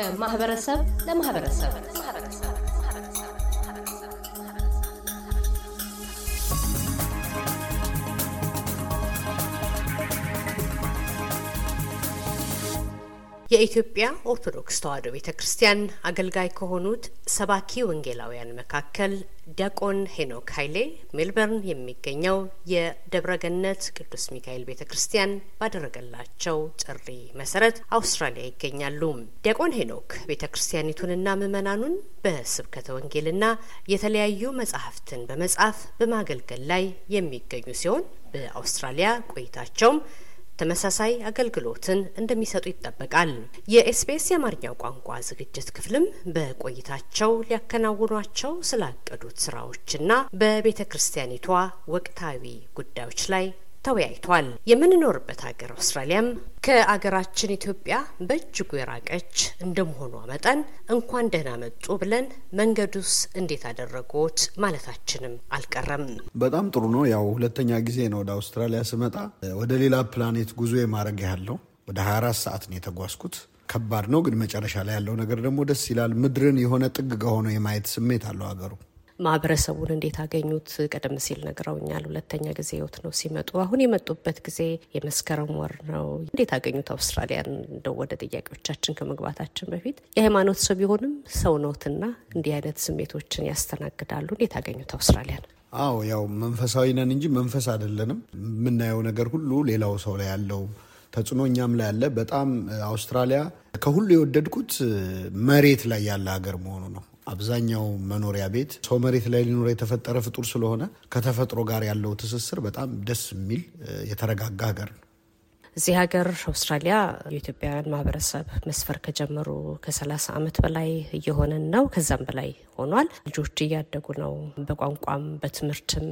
ከማህበረሰብ ለማህበረሰብ የኢትዮጵያ ኦርቶዶክስ ተዋሕዶ ቤተ ክርስቲያን አገልጋይ ከሆኑት ሰባኪ ወንጌላውያን መካከል ዲያቆን ሄኖክ ኃይሌ ሜልበርን የሚገኘው የደብረገነት ቅዱስ ሚካኤል ቤተ ክርስቲያን ባደረገላቸው ጥሪ መሰረት አውስትራሊያ ይገኛሉ። ዲያቆን ሄኖክ ቤተ ክርስቲያኒቱንና ምዕመናኑን በስብከተ ወንጌልና የተለያዩ መጻሕፍትን በመጻፍ በማገልገል ላይ የሚገኙ ሲሆን በአውስትራሊያ ቆይታቸውም ተመሳሳይ አገልግሎትን እንደሚሰጡ ይጠበቃል። የኤስቢኤስ የአማርኛው ቋንቋ ዝግጅት ክፍልም በቆይታቸው ሊያከናውኗቸው ስላቀዱት ስራዎችና በቤተ ክርስቲያኒቷ ወቅታዊ ጉዳዮች ላይ ተወያይቷል። የምንኖርበት ሀገር አውስትራሊያም ከአገራችን ኢትዮጵያ በእጅጉ የራቀች እንደመሆኗ መጠን እንኳን ደህና መጡ ብለን መንገዱስ እንዴት አደረጉት ማለታችንም አልቀረም። በጣም ጥሩ ነው። ያው ሁለተኛ ጊዜ ነው ወደ አውስትራሊያ ስመጣ። ወደ ሌላ ፕላኔት ጉዞ የማድረግ ያለው ወደ 24 ሰዓት ነው የተጓዝኩት። ከባድ ነው፣ ግን መጨረሻ ላይ ያለው ነገር ደግሞ ደስ ይላል። ምድርን የሆነ ጥግ ከሆነ የማየት ስሜት አለው ሀገሩ ማህበረሰቡን እንዴት አገኙት? ቀደም ሲል ነግረውኛል። ሁለተኛ ጊዜ ህይወት ነው ሲመጡ። አሁን የመጡበት ጊዜ የመስከረም ወር ነው። እንዴት አገኙት አውስትራሊያን? እንደው ወደ ጥያቄዎቻችን ከመግባታችን በፊት የሃይማኖት ሰው ቢሆንም ሰው ኖትና እንዲህ አይነት ስሜቶችን ያስተናግዳሉ። እንዴት አገኙት አውስትራሊያን? አዎ ያው መንፈሳዊ ነን እንጂ መንፈስ አይደለንም። የምናየው ነገር ሁሉ ሌላው ሰው ላይ ያለው ተጽዕኖ እኛም ላይ ያለ። በጣም አውስትራሊያ ከሁሉ የወደድኩት መሬት ላይ ያለ ሀገር መሆኑ ነው። አብዛኛው መኖሪያ ቤት ሰው መሬት ላይ ሊኖር የተፈጠረ ፍጡር ስለሆነ ከተፈጥሮ ጋር ያለው ትስስር በጣም ደስ የሚል የተረጋጋ ሀገር ነው። እዚህ ሀገር አውስትራሊያ የኢትዮጵያውያን ማህበረሰብ መስፈር ከጀመሩ ከሰላሳ ዓመት በላይ እየሆነን ነው። ከዛም በላይ ሆኗል። ልጆች እያደጉ ነው። በቋንቋም በትምህርትም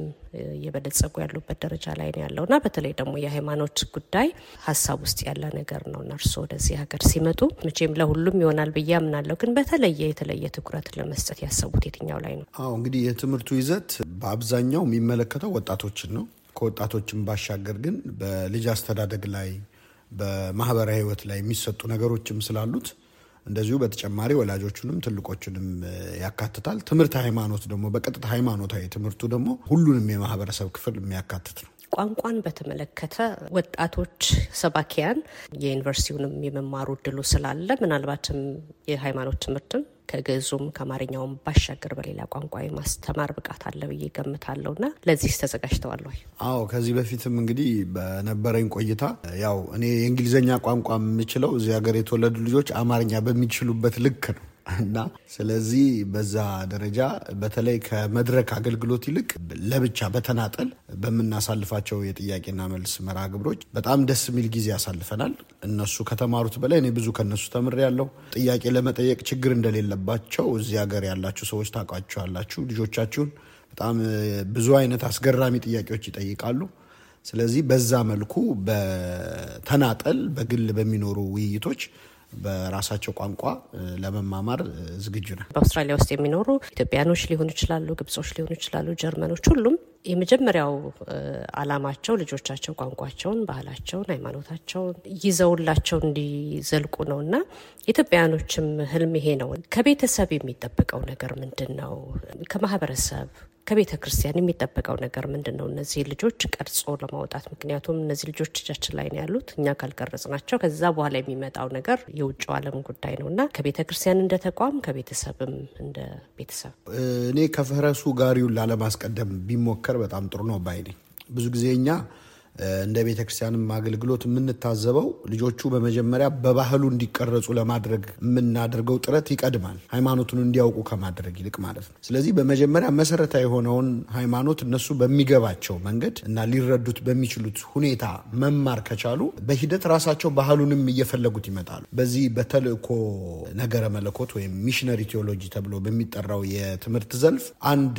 እየበለጸጉ ያሉበት ደረጃ ላይ ነው ያለው እና በተለይ ደግሞ የሃይማኖት ጉዳይ ሀሳብ ውስጥ ያለ ነገር ነው እና ወደዚህ ሀገር ሲመጡ መቼም ለሁሉም ይሆናል ብዬ አምናለሁ። ግን በተለየ የተለየ ትኩረት ለመስጠት ያሰቡት የትኛው ላይ ነው? አዎ እንግዲህ የትምህርቱ ይዘት በአብዛኛው የሚመለከተው ወጣቶችን ነው። ከወጣቶችም ባሻገር ግን በልጅ አስተዳደግ ላይ በማህበራዊ ሕይወት ላይ የሚሰጡ ነገሮችም ስላሉት እንደዚሁ በተጨማሪ ወላጆቹንም ትልቆቹንም ያካትታል። ትምህርት ሃይማኖት ደግሞ በቀጥታ ሃይማኖታዊ ትምህርቱ ደግሞ ሁሉንም የማህበረሰብ ክፍል የሚያካትት ነው። ቋንቋን በተመለከተ ወጣቶች ሰባኪያን የዩኒቨርሲቲውንም የመማሩ እድሉ ስላለ ምናልባትም የሃይማኖት ትምህርትም ከግዕዙም ከአማርኛውም ባሻገር በሌላ ቋንቋ የማስተማር ብቃት አለ ብዬ ገምታለሁ እና ለዚህ ተዘጋጅተዋል ወይ? አዎ ከዚህ በፊትም እንግዲህ በነበረኝ ቆይታ ያው እኔ የእንግሊዝኛ ቋንቋ የምችለው እዚህ ሀገር የተወለዱ ልጆች አማርኛ በሚችሉበት ልክ ነው እና ስለዚህ በዛ ደረጃ በተለይ ከመድረክ አገልግሎት ይልቅ ለብቻ በተናጠል በምናሳልፋቸው የጥያቄና መልስ መርሃ ግብሮች በጣም ደስ የሚል ጊዜ ያሳልፈናል። እነሱ ከተማሩት በላይ እኔ ብዙ ከነሱ ተምሬያለሁ። ጥያቄ ለመጠየቅ ችግር እንደሌለባቸው እዚህ ሀገር ያላችሁ ሰዎች ታውቋቸዋላችሁ። ልጆቻችሁን በጣም ብዙ አይነት አስገራሚ ጥያቄዎች ይጠይቃሉ። ስለዚህ በዛ መልኩ በተናጠል በግል በሚኖሩ ውይይቶች በራሳቸው ቋንቋ ለመማማር ዝግጁ ነን። በአውስትራሊያ ውስጥ የሚኖሩ ኢትዮጵያኖች ሊሆኑ ይችላሉ፣ ግብጾች ሊሆኑ ይችላሉ፣ ጀርመኖች፣ ሁሉም የመጀመሪያው ዓላማቸው ልጆቻቸው ቋንቋቸውን፣ ባህላቸውን፣ ሃይማኖታቸውን ይዘውላቸው እንዲዘልቁ ነው እና ኢትዮጵያውያኖችም ህልም ይሄ ነው። ከቤተሰብ የሚጠበቀው ነገር ምንድን ነው? ከማህበረሰብ ከቤተ ክርስቲያን የሚጠበቀው ነገር ምንድን ነው? እነዚህ ልጆች ቀርጾ ለማውጣት ምክንያቱም እነዚህ ልጆች እጃችን ላይ ነው ያሉት። እኛ ካልቀረጽ ናቸው ከዛ በኋላ የሚመጣው ነገር የውጭው ዓለም ጉዳይ ነው እና ከቤተ ክርስቲያን እንደ ተቋም ከቤተሰብም እንደ ቤተሰብ እኔ ከፈረሱ ጋሪውን ላለማስቀደም ቢሞከር በጣም ጥሩ ነው ባይ ነኝ። ብዙ ጊዜ እኛ እንደ ቤተ ክርስቲያንም አገልግሎት የምንታዘበው ልጆቹ በመጀመሪያ በባህሉ እንዲቀረጹ ለማድረግ የምናደርገው ጥረት ይቀድማል፣ ሃይማኖቱን እንዲያውቁ ከማድረግ ይልቅ ማለት ነው። ስለዚህ በመጀመሪያ መሰረታዊ የሆነውን ሃይማኖት እነሱ በሚገባቸው መንገድ እና ሊረዱት በሚችሉት ሁኔታ መማር ከቻሉ በሂደት ራሳቸው ባህሉንም እየፈለጉት ይመጣሉ። በዚህ በተልእኮ ነገረ መለኮት ወይም missionary theology ተብሎ በሚጠራው የትምህርት ዘርፍ አንድ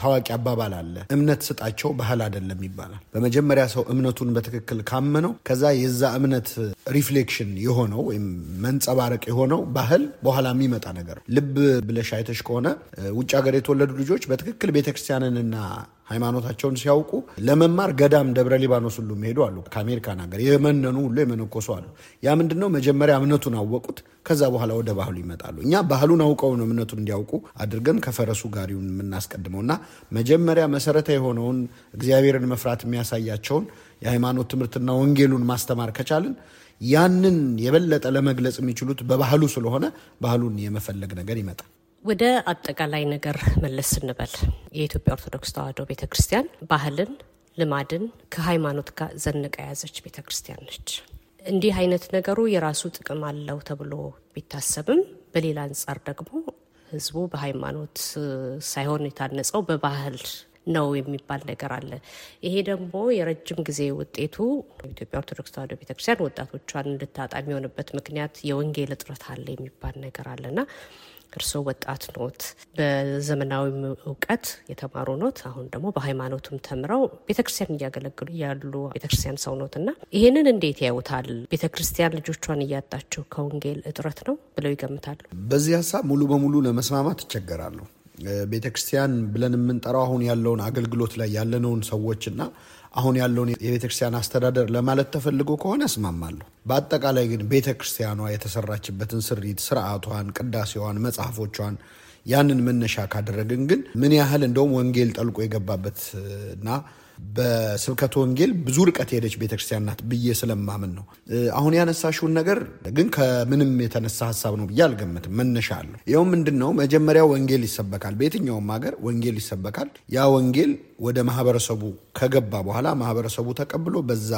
ታዋቂ አባባል አለ። እምነት ስጣቸው ባህል አይደለም ይባላል። በመጀመሪያ ሰው እምነቱን በትክክል ካመነው ከዛ የዛ እምነት reflection የሆነው ወይም መንጸባረቅ የሆነው ባህል በኋላ የሚመጣ ነገር ልብ ብለሽ አይተሽ ከሆነ ውጭ ሀገር የተወለዱ ልጆች በትክክል ቤተክርስቲያንንና ሃይማኖታቸውን ሲያውቁ ለመማር ገዳም ደብረ ሊባኖስ ሁሉ የሚሄዱ አሉ። ከአሜሪካን ሀገር የመነኑ ሁሉ የመነኮሱ አሉ። ያ ምንድን ነው? መጀመሪያ እምነቱን አወቁት። ከዛ በኋላ ወደ ባህሉ ይመጣሉ። እኛ ባህሉን አውቀው እምነቱን እንዲያውቁ አድርገን ከፈረሱ ጋሪውን የምናስቀድመው እና መጀመሪያ መሰረታዊ የሆነውን እግዚአብሔርን መፍራት የሚያሳያቸውን የሃይማኖት ትምህርትና ወንጌሉን ማስተማር ከቻልን ያንን የበለጠ ለመግለጽ የሚችሉት በባህሉ ስለሆነ ባህሉን የመፈለግ ነገር ይመጣል። ወደ አጠቃላይ ነገር መለስ ስንበል የኢትዮጵያ ኦርቶዶክስ ተዋሕዶ ቤተ ክርስቲያን ባህልን፣ ልማድን ከሃይማኖት ጋር ዘንቃ የያዘች ቤተ ክርስቲያን ነች። እንዲህ አይነት ነገሩ የራሱ ጥቅም አለው ተብሎ ቢታሰብም በሌላ አንጻር ደግሞ ሕዝቡ በሃይማኖት ሳይሆን የታነጸው በባህል ነው የሚባል ነገር አለ። ይሄ ደግሞ የረጅም ጊዜ ውጤቱ የኢትዮጵያ ኦርቶዶክስ ተዋሕዶ ቤተክርስቲያን ወጣቶቿን እንድታጣ የሚሆንበት ምክንያት የወንጌል እጥረት አለ የሚባል ነገር አለና እርስዎ ወጣት ኖት፣ በዘመናዊ እውቀት የተማሩ ኖት። አሁን ደግሞ በሃይማኖቱም ተምረው ቤተክርስቲያን እያገለግሉ ያሉ ቤተክርስቲያን ሰው ኖት እና ይህንን እንዴት ያዩታል? ቤተክርስቲያን ልጆቿን እያጣችው ከወንጌል እጥረት ነው ብለው ይገምታሉ? በዚህ ሀሳብ ሙሉ በሙሉ ለመስማማት ይቸገራሉ። ቤተ ክርስቲያን ብለን የምንጠራው አሁን ያለውን አገልግሎት ላይ ያለነውን ሰዎችና አሁን ያለውን የቤተ ክርስቲያን አስተዳደር ለማለት ተፈልጎ ከሆነ እስማማለሁ። በአጠቃላይ ግን ቤተ ክርስቲያኗ የተሰራችበትን ስሪት፣ ስርዓቷን፣ ቅዳሴዋን፣ መጽሐፎቿን ያንን መነሻ ካደረግን ግን ምን ያህል እንደውም ወንጌል ጠልቆ የገባበት እና በስብከት ወንጌል ብዙ ርቀት የሄደች ቤተክርስቲያን ናት ብዬ ስለማምን ነው። አሁን ያነሳሽውን ነገር ግን ከምንም የተነሳ ሀሳብ ነው ብዬ አልገምትም። መነሻ አለሁ። ይኸው ምንድን ነው? መጀመሪያ ወንጌል ይሰበካል። በየትኛውም ሀገር ወንጌል ይሰበካል። ያ ወንጌል ወደ ማህበረሰቡ ከገባ በኋላ ማህበረሰቡ ተቀብሎ በዛ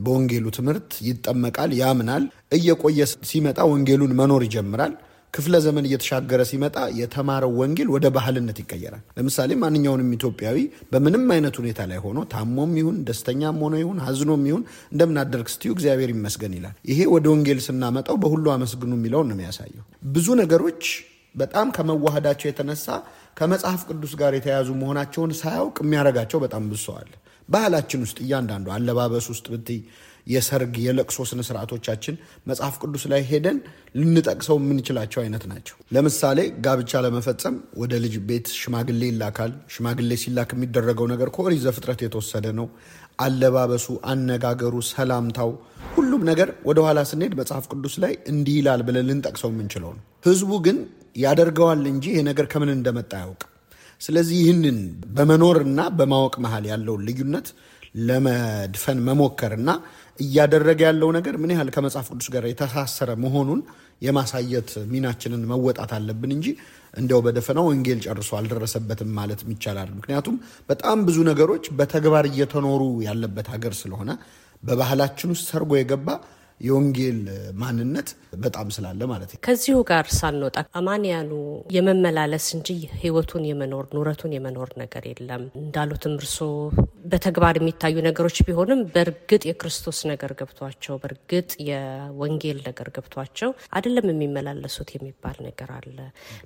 በወንጌሉ ትምህርት ይጠመቃል፣ ያምናል። እየቆየ ሲመጣ ወንጌሉን መኖር ይጀምራል። ክፍለ ዘመን እየተሻገረ ሲመጣ የተማረው ወንጌል ወደ ባህልነት ይቀየራል። ለምሳሌ ማንኛውንም ኢትዮጵያዊ በምንም አይነት ሁኔታ ላይ ሆኖ ታሞም ይሁን ደስተኛም ሆኖ ይሁን ሀዝኖም ይሁን እንደምናደርግ ስትዩ እግዚአብሔር ይመስገን ይላል። ይሄ ወደ ወንጌል ስናመጣው በሁሉ አመስግኑ የሚለውን ነው የሚያሳየው። ብዙ ነገሮች በጣም ከመዋሃዳቸው የተነሳ ከመጽሐፍ ቅዱስ ጋር የተያዙ መሆናቸውን ሳያውቅ የሚያደርጋቸው በጣም ብዙ ባህላችን ውስጥ እያንዳንዱ አለባበስ ውስጥ ብትይ የሰርግ የለቅሶ ስነ ስርዓቶቻችን መጽሐፍ ቅዱስ ላይ ሄደን ልንጠቅሰው የምንችላቸው አይነት ናቸው። ለምሳሌ ጋብቻ ለመፈጸም ወደ ልጅ ቤት ሽማግሌ ይላካል። ሽማግሌ ሲላክ የሚደረገው ነገር ከኦሪት ዘፍጥረት የተወሰደ ነው። አለባበሱ፣ አነጋገሩ፣ ሰላምታው፣ ሁሉም ነገር ወደኋላ ስንሄድ መጽሐፍ ቅዱስ ላይ እንዲህ ይላል ብለን ልንጠቅሰው የምንችለው ነው። ህዝቡ ግን ያደርገዋል እንጂ ይሄ ነገር ከምን እንደመጣ አያውቅም። ስለዚህ ይህንን በመኖርና በማወቅ መሀል ያለውን ልዩነት ለመድፈን መሞከርና እያደረገ ያለው ነገር ምን ያህል ከመጽሐፍ ቅዱስ ጋር የተሳሰረ መሆኑን የማሳየት ሚናችንን መወጣት አለብን እንጂ እንዲያው በደፈናው ወንጌል ጨርሶ አልደረሰበትም ማለት ይቻላል። ምክንያቱም በጣም ብዙ ነገሮች በተግባር እየተኖሩ ያለበት ሀገር ስለሆነ በባህላችን ውስጥ ሰርጎ የገባ የወንጌል ማንነት በጣም ስላለ ማለት ነው። ከዚሁ ጋር ሳንወጣ አማንያኑ የመመላለስ እንጂ ህይወቱን የመኖር ኑረቱን የመኖር ነገር የለም እንዳሉትም እርሶ በተግባር የሚታዩ ነገሮች ቢሆንም በእርግጥ የክርስቶስ ነገር ገብቷቸው በእርግጥ የወንጌል ነገር ገብቷቸው አይደለም የሚመላለሱት የሚባል ነገር አለ።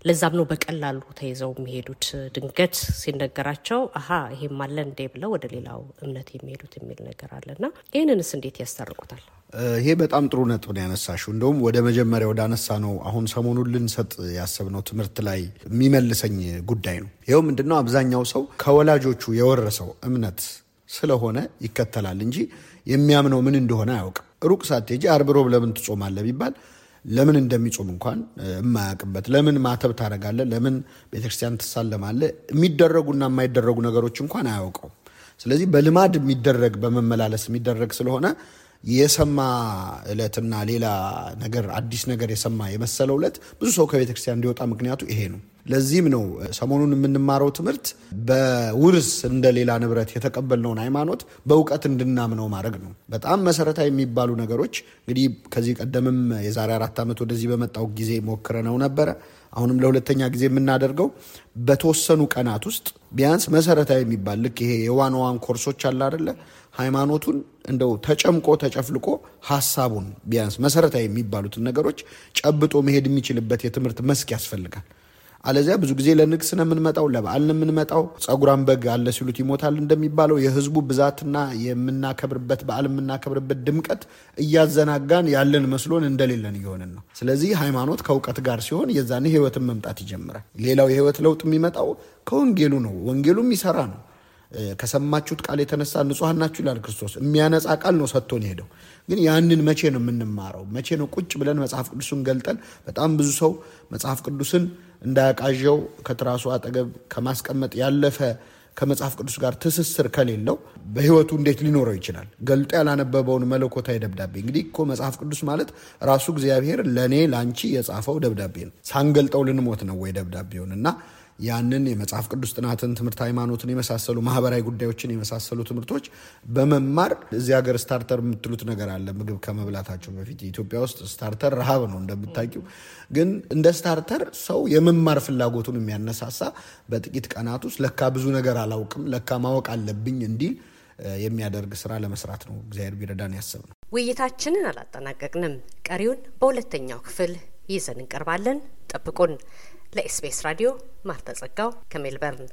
ለዛም ነው በቀላሉ ተይዘው የሚሄዱት። ድንገት ሲነገራቸው አሀ ይሄም አለ እንዴ ብለው ወደ ሌላው እምነት የሚሄዱት የሚል ነገር አለና ይህንንስ እንዴት ያስታርቁታል? ይሄ በጣም ጥሩ ነጥብ ነው ያነሳሽው። እንደውም ወደ መጀመሪያ ወደ አነሳ ነው አሁን ሰሞኑን ልንሰጥ ያሰብነው ትምህርት ላይ የሚመልሰኝ ጉዳይ ነው። ይኸው ምንድነው አብዛኛው ሰው ከወላጆቹ የወረሰው እምነት ስለሆነ ይከተላል እንጂ የሚያምነው ምን እንደሆነ አያውቅም። ሩቅ ሳትሄጂ ዓርብ ሮብ ለምን ትጾማለህ ቢባል ለምን እንደሚጾም እንኳን የማያውቅበት ለምን ማተብ ታደርጋለህ፣ ለምን ቤተክርስቲያን ትሳለማለህ፣ የሚደረጉና የማይደረጉ ነገሮች እንኳን አያውቀው። ስለዚህ በልማድ የሚደረግ በመመላለስ የሚደረግ ስለሆነ የሰማ እለትና ሌላ ነገር አዲስ ነገር የሰማ የመሰለው እለት ብዙ ሰው ከቤተ ክርስቲያን እንዲወጣ ምክንያቱ ይሄ ነው። ለዚህም ነው ሰሞኑን የምንማረው ትምህርት በውርስ እንደ ሌላ ንብረት የተቀበልነውን ሃይማኖት በእውቀት እንድናምነው ማድረግ ነው። በጣም መሰረታዊ የሚባሉ ነገሮች እንግዲህ ከዚህ ቀደምም የዛሬ አራት ዓመት ወደዚህ በመጣው ጊዜ ሞክረነው ነበረ። አሁንም ለሁለተኛ ጊዜ የምናደርገው በተወሰኑ ቀናት ውስጥ ቢያንስ መሰረታዊ የሚባል ልክ ይሄ የ one one ኮርሶች አለ አደለ ሃይማኖቱን እንደው ተጨምቆ ተጨፍልቆ ሀሳቡን ቢያንስ መሰረታዊ የሚባሉትን ነገሮች ጨብጦ መሄድ የሚችልበት የትምህርት መስክ ያስፈልጋል። አለዚያ ብዙ ጊዜ ለንግስ ነው የምንመጣው፣ ለበዓል ነው የምንመጣው። ጸጉራን በግ አለ ሲሉት ይሞታል እንደሚባለው የህዝቡ ብዛትና የምናከብርበት በዓል የምናከብርበት ድምቀት እያዘናጋን ያለን መስሎን እንደሌለን እየሆንን ነው። ስለዚህ ሃይማኖት ከእውቀት ጋር ሲሆን የዛኔ ህይወትን መምጣት ይጀምራል። ሌላው የህይወት ለውጥ የሚመጣው ከወንጌሉ ነው። ወንጌሉ የሚሰራ ነው። ከሰማችሁት ቃል የተነሳ ንጹሐን ናችሁ ይላል ክርስቶስ። የሚያነጻ ቃል ነው ሰጥቶን ሄደው። ግን ያንን መቼ ነው የምንማረው? መቼ ነው ቁጭ ብለን መጽሐፍ ቅዱስን ገልጠን? በጣም ብዙ ሰው መጽሐፍ ቅዱስን እንዳያቃዣው ከትራሱ አጠገብ ከማስቀመጥ ያለፈ ከመጽሐፍ ቅዱስ ጋር ትስስር ከሌለው በሕይወቱ እንዴት ሊኖረው ይችላል? ገልጦ ያላነበበውን መለኮታዊ ደብዳቤ እንግዲህ እኮ መጽሐፍ ቅዱስ ማለት ራሱ እግዚአብሔር ለእኔ ለአንቺ የጻፈው ደብዳቤ ነው። ሳንገልጠው ልንሞት ነው ወይ ደብዳቤውን እና ያንን የመጽሐፍ ቅዱስ ጥናትን፣ ትምህርት ሃይማኖትን የመሳሰሉ ማህበራዊ ጉዳዮችን የመሳሰሉ ትምህርቶች በመማር እዚህ ሀገር starter የምትሉት ነገር አለ። ምግብ ከመብላታቸው በፊት ኢትዮጵያ ውስጥ starter ረሃብ ነው እንደምታውቂው። ግን እንደ starter ሰው የመማር ፍላጎቱን የሚያነሳሳ በጥቂት ቀናት ውስጥ ለካ ብዙ ነገር አላውቅም፣ ለካ ማወቅ አለብኝ እንዲል የሚያደርግ ስራ ለመስራት ነው እግዚአብሔር ቢረዳን ያሰብነው። ውይይታችንን አላጠናቀቅንም። ቀሪውን በሁለተኛው ክፍል ይዘን እንቀርባለን። ጠብቁን። ለኤስቢኤስ ራዲዮ ማርታ ጸጋው ከሜልበርን